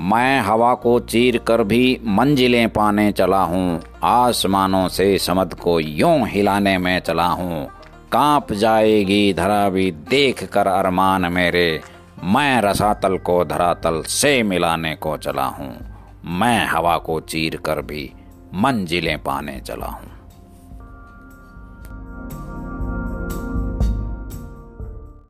मैं हवा को चीर कर भी मंजिलें पाने चला हूँ। आसमानों से समद को यूँ हिलाने में चला हूँ। काँप जाएगी धरा भी देख कर अरमान मेरे। मैं रसातल को धरातल से मिलाने को चला हूँ। मैं हवा को चीर कर भी मंजिलें पाने चला हूँ।